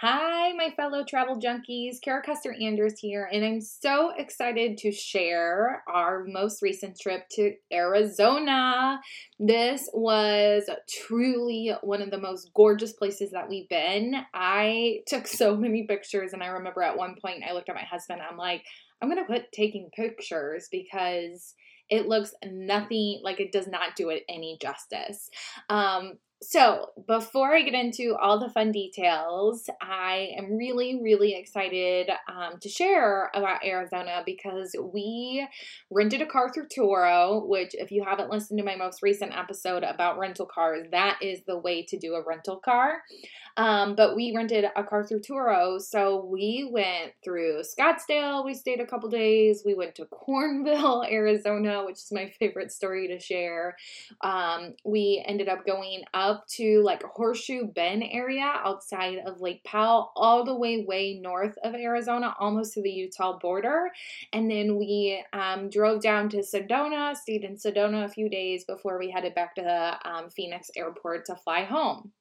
Hi, my fellow travel junkies. Cara Custer Anders here, and I'm so excited to share our most recent trip to Arizona. This was truly one of the most gorgeous places that we've been. I took so many pictures, and I remember at one point I looked at my husband, I'm like, I'm gonna put taking pictures because it looks nothing like it does not do it any justice. Um, so, before I get into all the fun details, I am really, really excited um, to share about Arizona because we rented a car through Turo, which, if you haven't listened to my most recent episode about rental cars, that is the way to do a rental car. Um, but we rented a car through Turo, so we went through Scottsdale. We stayed a couple days. We went to Cornville, Arizona, which is my favorite story to share. Um, we ended up going up to like Horseshoe Bend area outside of Lake Powell, all the way way north of Arizona, almost to the Utah border. And then we um, drove down to Sedona, stayed in Sedona a few days before we headed back to the um, Phoenix airport to fly home.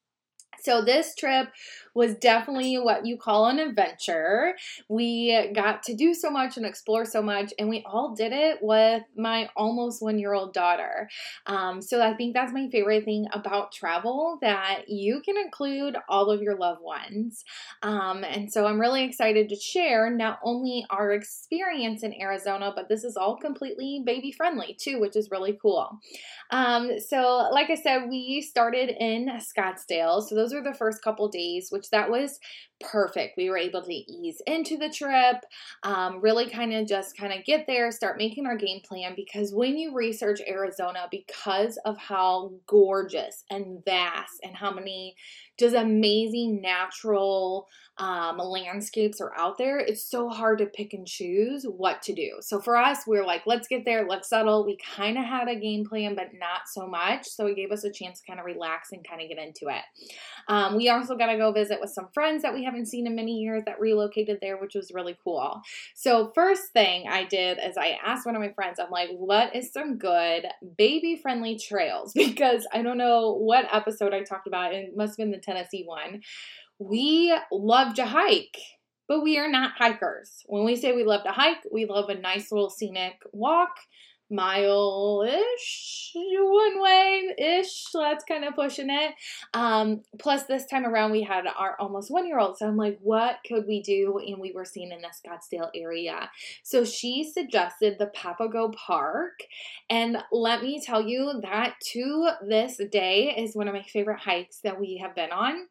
So, this trip was definitely what you call an adventure. We got to do so much and explore so much, and we all did it with my almost one year old daughter. Um, so, I think that's my favorite thing about travel that you can include all of your loved ones. Um, and so, I'm really excited to share not only our experience in Arizona, but this is all completely baby friendly too, which is really cool. Um, so, like I said, we started in Scottsdale. So, those those were the first couple days, which that was perfect. We were able to ease into the trip, um, really kind of just kind of get there, start making our game plan. Because when you research Arizona, because of how gorgeous and vast and how many just amazing natural um, landscapes are out there, it's so hard to pick and choose what to do. So for us, we are like, let's get there, let's settle. We kind of had a game plan, but not so much. So it gave us a chance to kind of relax and kind of get into it. Um, we also got to go visit with some friends that we haven't seen in many years that relocated there, which was really cool. So, first thing I did is I asked one of my friends, I'm like, what is some good baby friendly trails? Because I don't know what episode I talked about, it must have been the Tennessee one. We love to hike but we are not hikers. When we say we love to hike, we love a nice little scenic walk mile ish, one way ish. That's kind of pushing it. Um, plus, this time around, we had our almost one year old. So I'm like, what could we do? And we were seen in the Scottsdale area. So she suggested the Papago Park. And let me tell you that to this day is one of my favorite hikes that we have been on.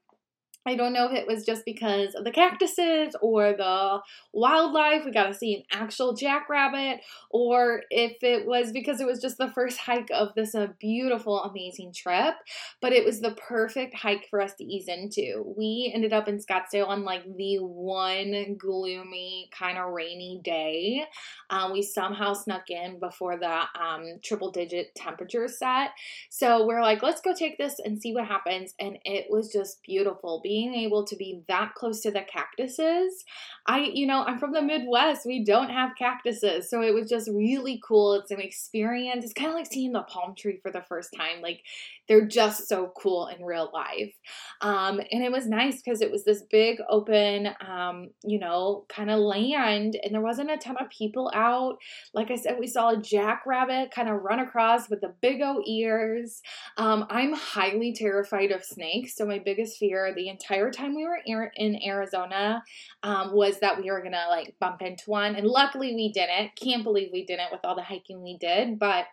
I don't know if it was just because of the cactuses or the wildlife. We got to see an actual jackrabbit, or if it was because it was just the first hike of this uh, beautiful, amazing trip. But it was the perfect hike for us to ease into. We ended up in Scottsdale on like the one gloomy, kind of rainy day. Um, we somehow snuck in before the um, triple digit temperature set. So we're like, let's go take this and see what happens. And it was just beautiful being able to be that close to the cactuses. I, you know, I'm from the Midwest. We don't have cactuses. So it was just really cool. It's an experience. It's kind of like seeing the palm tree for the first time. Like they're just so cool in real life. Um, and it was nice because it was this big open, um, you know, kind of land and there wasn't a ton of people out. Like I said, we saw a jackrabbit kind of run across with the big O ears. Um, I'm highly terrified of snakes. So my biggest fear the entire time we were in Arizona um, was that we were gonna like bump into one, and luckily we didn't. Can't believe we didn't with all the hiking we did, but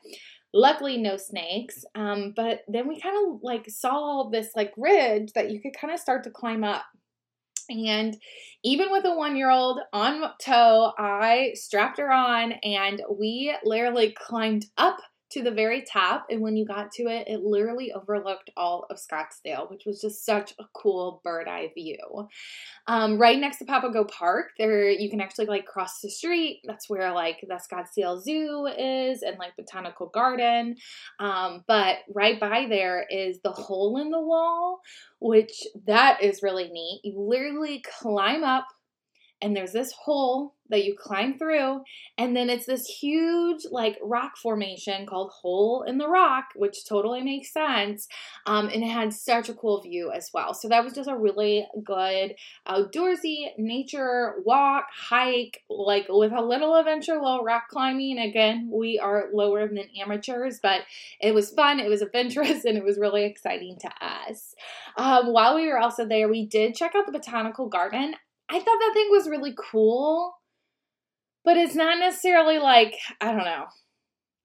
luckily no snakes. Um, but then we kind of like saw this like ridge that you could kind of start to climb up. And even with a one year old on tow, I strapped her on and we literally climbed up to the very top. And when you got to it, it literally overlooked all of Scottsdale, which was just such a cool bird eye view. Um, right next to Papago Park, there you can actually like cross the street. That's where like the Scottsdale Zoo is and like Botanical Garden. Um, but right by there is the hole in the wall, which that is really neat. You literally climb up and there's this hole that you climb through, and then it's this huge like rock formation called Hole in the Rock, which totally makes sense. Um, and it had such a cool view as well. So that was just a really good outdoorsy nature walk, hike, like with a little adventure, little rock climbing. Again, we are lower than amateurs, but it was fun, it was adventurous, and it was really exciting to us. Um, while we were also there, we did check out the botanical garden. I thought that thing was really cool but it's not necessarily like I don't know.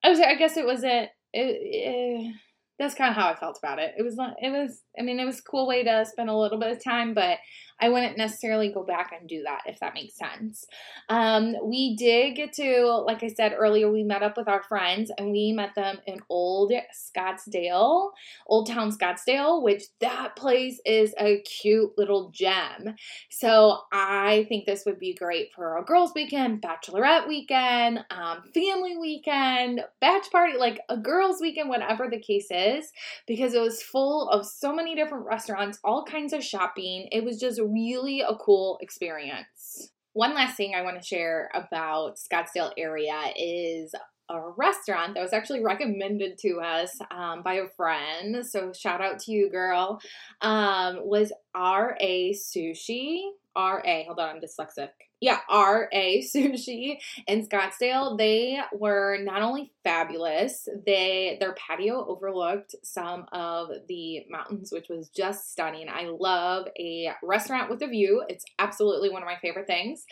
I was I guess it wasn't. it, it, that's kind of how I felt about it. It was it was I mean it was a cool way to spend a little bit of time, but I wouldn't necessarily go back and do that if that makes sense. Um, we did get to, like I said earlier, we met up with our friends and we met them in Old Scottsdale, Old Town Scottsdale, which that place is a cute little gem. So I think this would be great for a girls' weekend, bachelorette weekend, um, family weekend, batch party, like a girls' weekend, whatever the case is, because it was full of so many different restaurants, all kinds of shopping. It was just really a cool experience. One last thing I want to share about Scottsdale area is a restaurant that was actually recommended to us um, by a friend. So shout out to you, girl. Um, was R.A. Sushi. R.A. Hold on, I'm dyslexic yeah, RA Sushi in Scottsdale. They were not only fabulous, they their patio overlooked some of the mountains, which was just stunning. I love a restaurant with a view. It's absolutely one of my favorite things.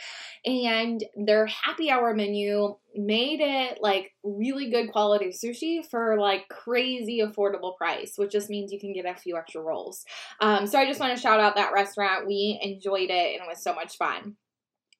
And their happy hour menu made it like really good quality sushi for like crazy affordable price, which just means you can get a few extra rolls. Um, so I just want to shout out that restaurant. We enjoyed it and it was so much fun.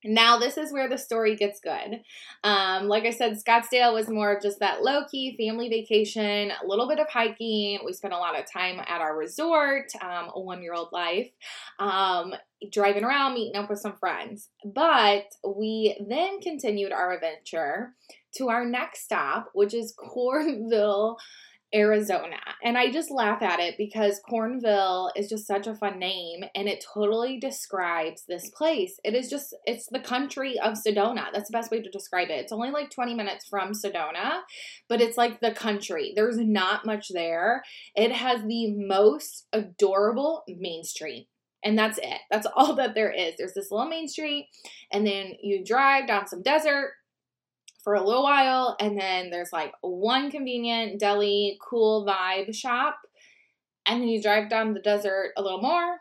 Now, this is where the story gets good. Um, like I said, Scottsdale was more of just that low key family vacation, a little bit of hiking. We spent a lot of time at our resort, um, a one year old life, um, driving around, meeting up with some friends. But we then continued our adventure to our next stop, which is Cornville, Arizona. And I just laugh at it because Cornville is just such a fun name and it totally describes this place. It is just, it's the country of Sedona. That's the best way to describe it. It's only like 20 minutes from Sedona, but it's like the country. There's not much there. It has the most adorable main street. And that's it. That's all that there is. There's this little main street, and then you drive down some desert, for a little while and then there's like one convenient deli cool vibe shop and then you drive down the desert a little more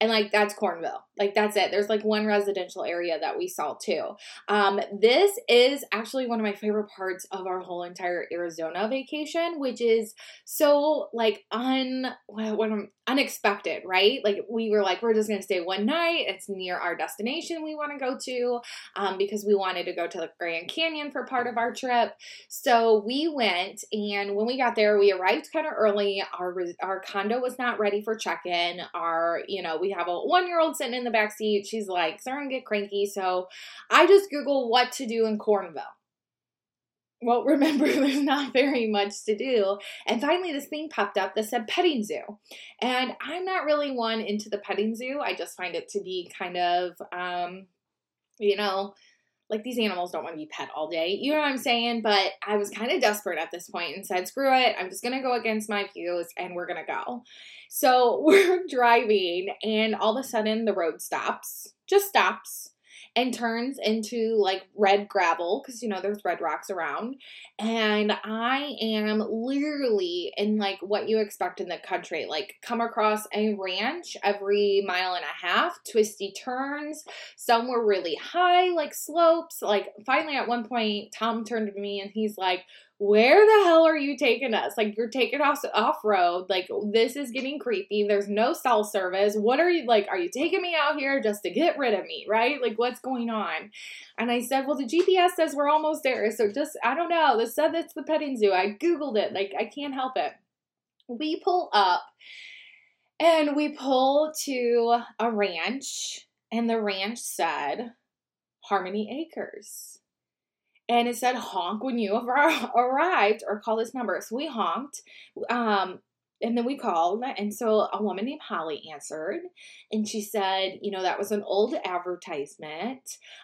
and like that's Cornville. Like that's it. There's like one residential area that we saw too. Um, this is actually one of my favorite parts of our whole entire Arizona vacation, which is so like un what, unexpected, right? Like we were like, we're just gonna stay one night. It's near our destination we want to go to, um, because we wanted to go to the Grand Canyon for part of our trip. So we went, and when we got there, we arrived kind of early. Our our condo was not ready for check in. Our you know we have a one year old sitting in the back seat. She's like starting to get cranky. So I just Google what to do in Cornville. Well, remember, there's not very much to do. And finally, this thing popped up that said petting zoo. And I'm not really one into the petting zoo. I just find it to be kind of, um, you know, like these animals don't want to be pet all day. You know what I'm saying? But I was kind of desperate at this point and said, screw it. I'm just going to go against my views and we're going to go. So we're driving and all of a sudden the road stops, just stops and turns into like red gravel because you know there's red rocks around. And i am literally in like what you expect in the country like come across a ranch every mile and a half twisty turns some were really high like slopes. Like finally at one point tom turned to me and he's like where the hell are you taking us? Like you're taking us off road. Like this is getting creepy. There's no cell service. What are you like? Are you taking me out here just to get rid of me? Right? Like what's going on? And I said, well, the GPS says we're almost there. So just I don't know. This said it's the petting zoo. I googled it. Like I can't help it. We pull up and we pull to a ranch, and the ranch said Harmony Acres and it said honk when you have arrived or call this number. So we honked. Um, and then we called, and so a woman named Holly answered, and she said, you know, that was an old advertisement.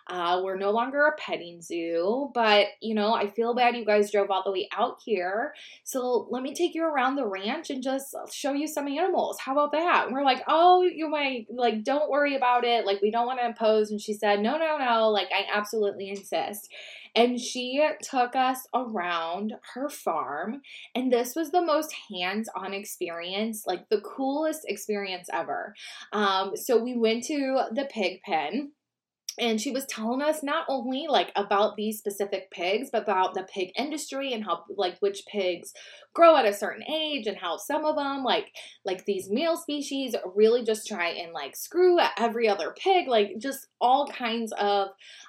Uh, we're no longer a petting zoo, but you know, I feel bad you guys drove all the way out here. So let me take you around the ranch and just show you some animals. How about that? And we're like, oh, you might like, don't worry about it. Like, we don't want to impose. And she said, no, no, no. Like, I absolutely insist. And she took us around her farm. And this was the most hands on experience, like the coolest experience ever. Um, so we went to the pig pen and she was telling us not only like about these specific pigs but about the pig industry and how like which pigs grow at a certain age and how some of them like like these male species really just try and like screw at every other pig like just all kinds of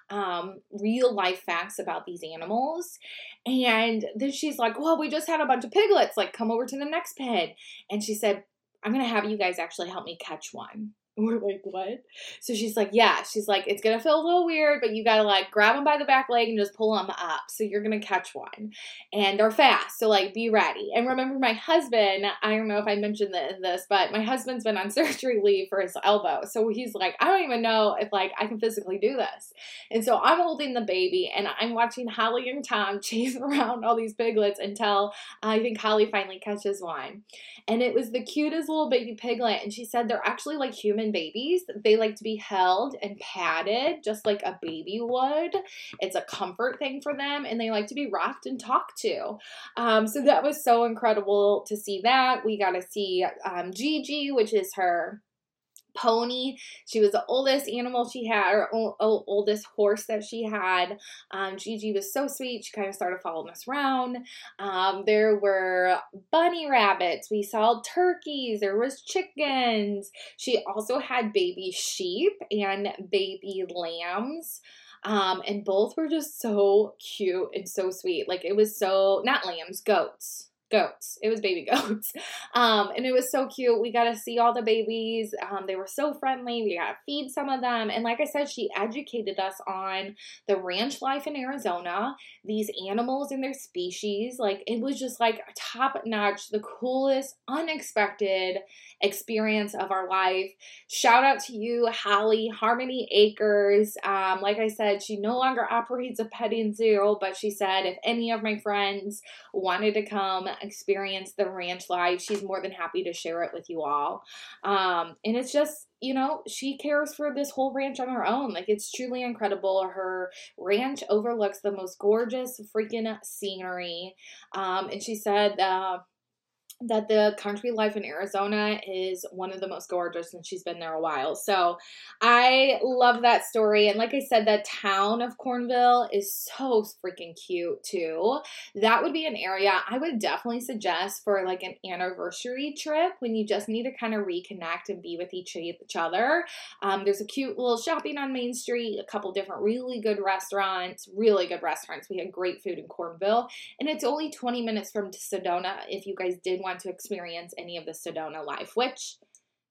um, real life facts about these animals. And then she's like well we just had a bunch of piglets like come over to the next pen and she said i'm gonna have you guys actually help me catch one we're like, what? So she's like, yeah. She's like, it's gonna feel a little weird, but you gotta like grab them by the back leg and just pull them up. So you're gonna catch one, and they're fast. So like, be ready. And remember, my husband. I don't know if I mentioned this, but my husband's been on surgery leave for his elbow. So he's like, I don't even know if like I can physically do this. And so I'm holding the baby, and I'm watching Holly and Tom chase around all these piglets until I think Holly finally catches one. And it was the cutest little baby piglet. And she said they're actually like human babies. They like to be held and patted just like a baby would. It's a comfort thing for them, and they like to be rocked and talked to. Um, so that was so incredible to see that. We got to see um, Gigi, which is her pony. She was the oldest animal she had, or o- oldest horse that she had. Um, Gigi was so sweet. She kind of started following us around. Um, there were bunny rabbits. We saw turkeys. There was chickens. She also had baby sheep and baby lambs. Um, and both were just so cute and so sweet. Like it was so, not lambs, goats goats. It was baby goats. Um, and it was so cute. We got to see all the babies. Um, they were so friendly. We got to feed some of them. And like I said, she educated us on the ranch life in Arizona, these animals and their species. Like it was just like top notch, the coolest, unexpected experience of our life. Shout out to you, Holly, Harmony Acres. Um, like I said, she no longer operates a petting zoo, but she said if any of my friends wanted to come experience the ranch life, she's more than happy to share it with you all. Um, and it's just, you know, she cares for this whole ranch on her own. Like, it's truly incredible. Her ranch overlooks the most gorgeous freaking scenery. Um, and she said, uh, that the country life in Arizona is one of the most gorgeous and she's been there a while. So I love that story. And like I said, that town of Cornville is so freaking cute too. That would be an area I would definitely suggest for like an anniversary trip when you just need to kind of reconnect and be with each, each other. Um, there's a cute little shopping on Main Street, a couple different really good restaurants, really good restaurants. We had great food in Cornville. And it's only 20 minutes from Sedona if you guys did want want to experience any of the Sedona life, which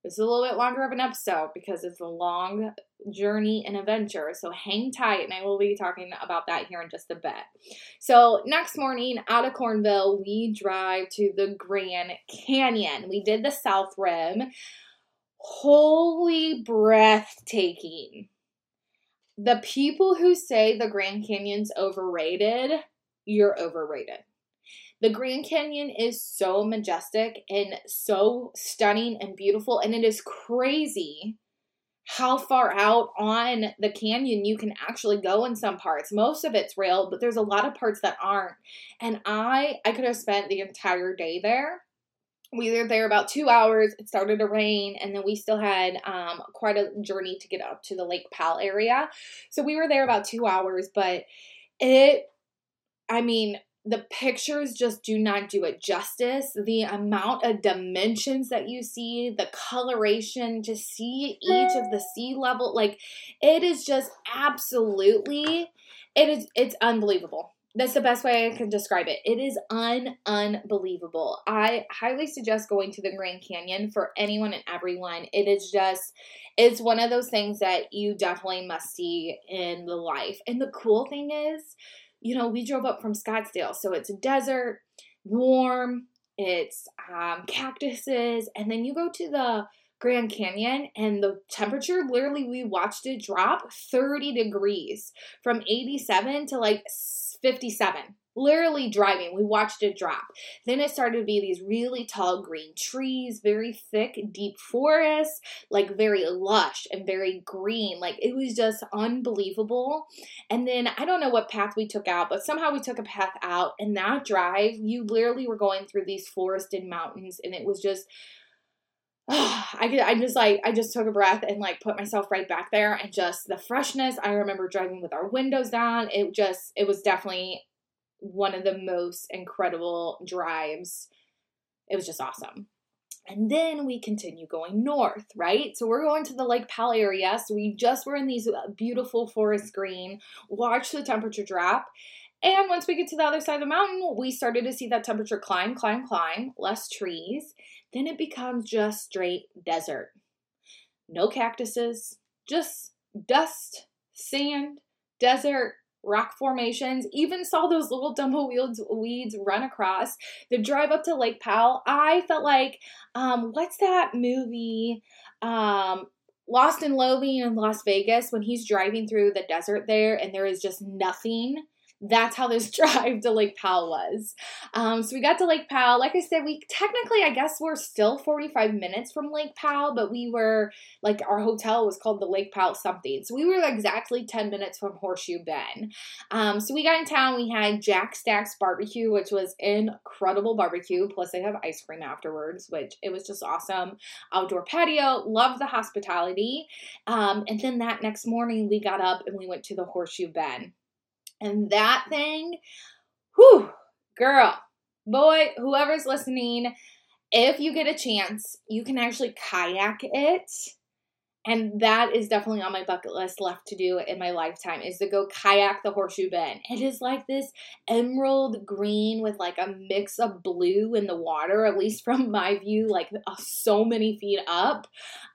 is a little bit longer of an episode because it's a long journey and adventure. So hang tight, and I will be talking about that here in just a bit. So, next morning out of Cornville, we drive to the Grand Canyon. We did the South Rim. Holy breathtaking. The people who say the Grand Canyon's overrated, you're overrated. The Grand Canyon is so majestic and so stunning and beautiful, and it is crazy how far out on the canyon you can actually go in some parts. Most of it's rail, but there's a lot of parts that aren't. And I I could have spent the entire day there. We were there about two hours. It started to rain, and then we still had um, quite a journey to get up to the Lake Powell area. So we were there about two hours, but it, I mean, the pictures just do not do it justice. The amount of dimensions that you see, the coloration, to see each of the sea level, like it is just absolutely, it is, it's unbelievable. That's the best way I can describe it. It is un unbelievable. I highly suggest going to the Grand Canyon for anyone and everyone. It is just it's one of those things that you definitely must see in the life. And the cool thing is, you know, we drove up from Scottsdale, so it's a desert, warm. it's um, cactuses, and then you go to the Grand Canyon and the temperature literally we watched it drop 30 degrees from 87 to like 57 literally driving. We watched it drop. Then it started to be these really tall green trees, very thick, deep forests, like very lush and very green. Like it was just unbelievable. And then I don't know what path we took out, but somehow we took a path out. And that drive, you literally were going through these forested mountains, and it was just I I just like I just took a breath and like put myself right back there and just the freshness. I remember driving with our windows down. It just it was definitely one of the most incredible drives. It was just awesome. And then we continue going north, right? So we're going to the Lake Powell area. So we just were in these uh, beautiful forest green, watch the temperature drop. And once we get to the other side of the mountain, we started to see that temperature climb, climb, climb, less trees. Then it becomes just straight desert. No cactuses, just dust, sand, desert, rock formations, even saw those little tumbleweeds weeds run across. The drive up to Lake Powell, I felt like, um, what's that movie? Um, Lost in Loving in Las Vegas when he's driving through the desert there and there is just nothing that's how this drive to Lake Powell was. Um, so we got to Lake Powell. Like I said, we technically, I guess, we're still 45 minutes from Lake Powell, but we were like, our hotel was called the Lake Powell something. So we were exactly 10 minutes from Horseshoe Bend. Um, so we got in town. We had Jack Stack's barbecue, which was incredible barbecue. Plus, they have ice cream afterwards, which it was just awesome. Outdoor patio, love the hospitality. Um, and then that next morning, we got up and we went to the Horseshoe Bend. And that thing, whew, girl, boy, whoever's listening, if you get a chance, you can actually kayak it and that is definitely on my bucket list left to do in my lifetime is to go kayak the horseshoe bend. It is like this emerald green with like a mix of blue in the water at least from my view like uh, so many feet up.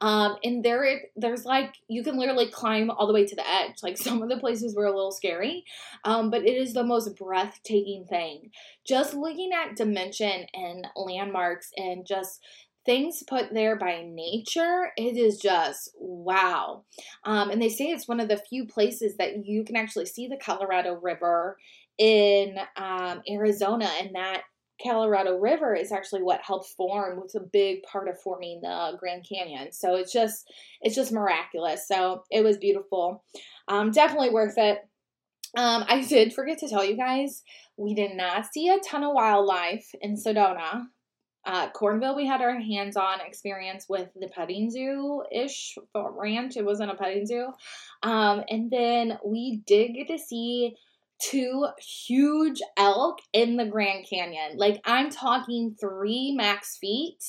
Um, and there it, there's like you can literally climb all the way to the edge. Like some of the places were a little scary um, but it is the most breathtaking thing. Just looking at dimension and landmarks and just things put there by nature, it is just wow. Um, and they say it's one of the few places that you can actually see the Colorado River in um, Arizona, and that Colorado River is actually what helped form. Was a big part of forming the Grand Canyon. So it's just it's just miraculous. So it was beautiful. Um, definitely worth it. Um, I did forget to tell you guys, we did not see a ton of wildlife in Sedona. Uh, Cornville, we had our hands on experience with the petting zoo ish ranch. It wasn't a petting zoo. Um, and then we did get to see two huge elk in the Grand Canyon. Like, I'm talking three max feet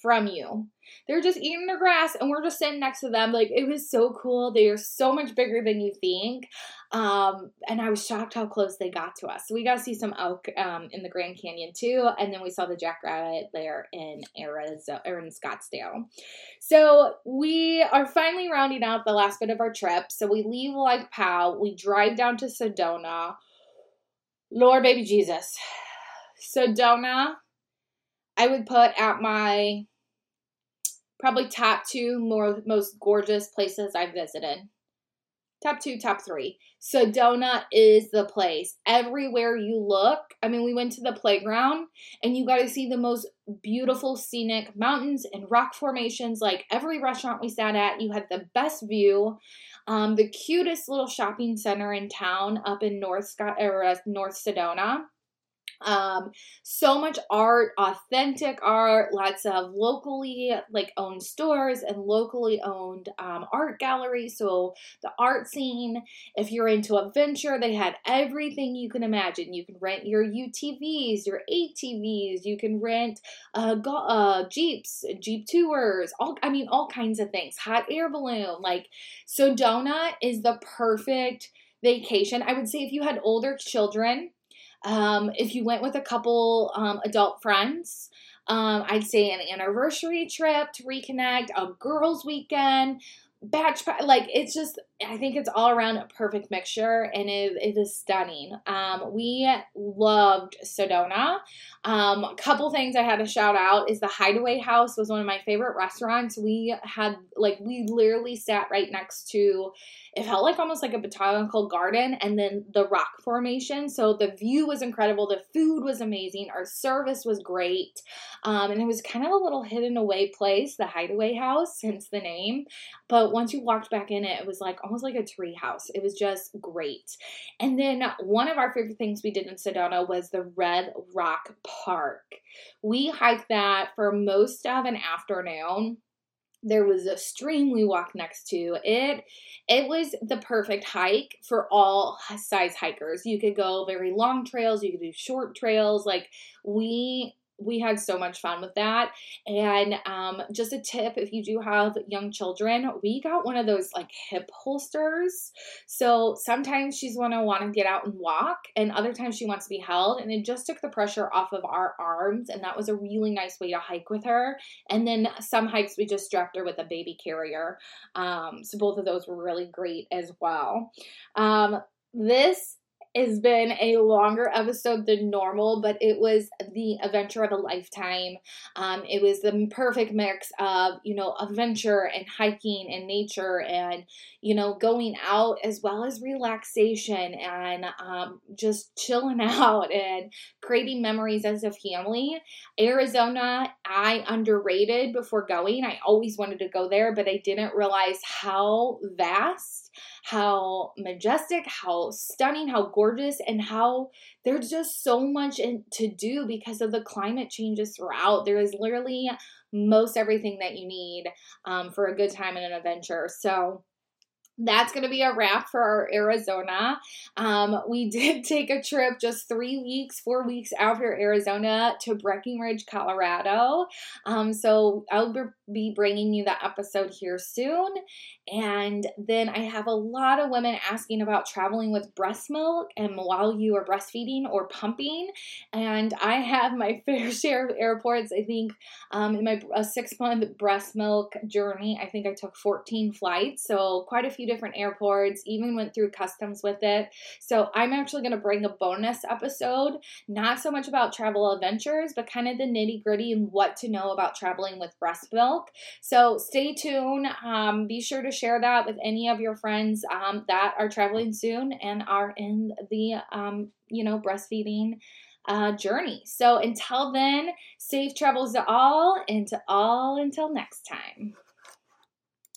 from you. They're just eating their grass and we're just sitting next to them. Like it was so cool. They are so much bigger than you think. Um, and I was shocked how close they got to us. So we got to see some elk um, in the Grand Canyon too. And then we saw the jackrabbit there in Arizona or in Scottsdale. So we are finally rounding out the last bit of our trip. So we leave Lake Powell. We drive down to Sedona. Lord baby Jesus. Sedona, I would put at my probably top two more most gorgeous places I've visited. Top two, top three. Sedona is the place. Everywhere you look, I mean, we went to the playground and you got to see the most beautiful scenic mountains and rock formations. Like every restaurant we sat at, you had the best view. Um, the cutest little shopping center in town up in North Scott or uh, North Sedona. Um, so much art, authentic art, lots of locally like owned stores and locally owned um, art galleries. So the art scene, if you're into adventure, they had everything you can imagine. You can rent your UTVs, your ATVs. You can rent uh, go- uh, jeeps, jeep tours. All I mean, all kinds of things. Hot air balloon. Like Sedona is the perfect vacation. I would say if you had older children um, if you went with a couple um, adult friends, um, I'd say an anniversary trip to reconnect, a girls' weekend, batch like it's just I think it's all around a perfect mixture and it, it is stunning. Um, we loved Sedona. Um, a couple things I had to shout out is the Hideaway House was one of my favorite restaurants. We had like we literally sat right next to it felt like almost like a botanical garden and then the rock formation. So the view was incredible. The food was amazing. Our service was great. Um, and it was kind of a little hidden away place, the hideaway house, hence the name. But once you walked back in it, it was like almost like a tree house. It was just great. And then one of our favorite things we did in Sedona was the Red Rock Park. We hiked that for most of an afternoon there was a stream we walked next to it it was the perfect hike for all size hikers you could go very long trails you could do short trails like we we had so much fun with that. And um, just a tip if you do have young children, we got one of those like hip holsters. So sometimes she's gonna want to get out and walk, and other times she wants to be held. And it just took the pressure off of our arms. And that was a really nice way to hike with her. And then some hikes we just strapped her with a baby carrier. Um, so both of those were really great as well. Um, this has been a longer episode than normal, but it was the adventure of a lifetime. Um, it was the perfect mix of, you know, adventure and hiking and nature and, you know, going out as well as relaxation and um, just chilling out and creating memories as a family. Arizona, I underrated before going. I always wanted to go there, but I didn't realize how vast how majestic, how stunning, how gorgeous, and how there's just so much in, to do because of the climate changes throughout. There is literally most everything that you need um, for a good time and an adventure. So, that's going to be a wrap for our Arizona. Um, we did take a trip just three weeks, four weeks after Arizona to Breckenridge, Colorado. Um, so I'll be bringing you that episode here soon. And then I have a lot of women asking about traveling with breast milk and while you are breastfeeding or pumping. And I have my fair share of airports. I think um, in my six month breast milk journey, I think I took 14 flights. So quite a few different airports, even went through customs with it. So I'm actually going to bring a bonus episode, not so much about travel adventures, but kind of the nitty gritty and what to know about traveling with breast milk. So stay tuned. Um, be sure to share that with any of your friends um, that are traveling soon and are in the, um, you know, breastfeeding uh, journey. So until then, safe travels to all and to all until next time.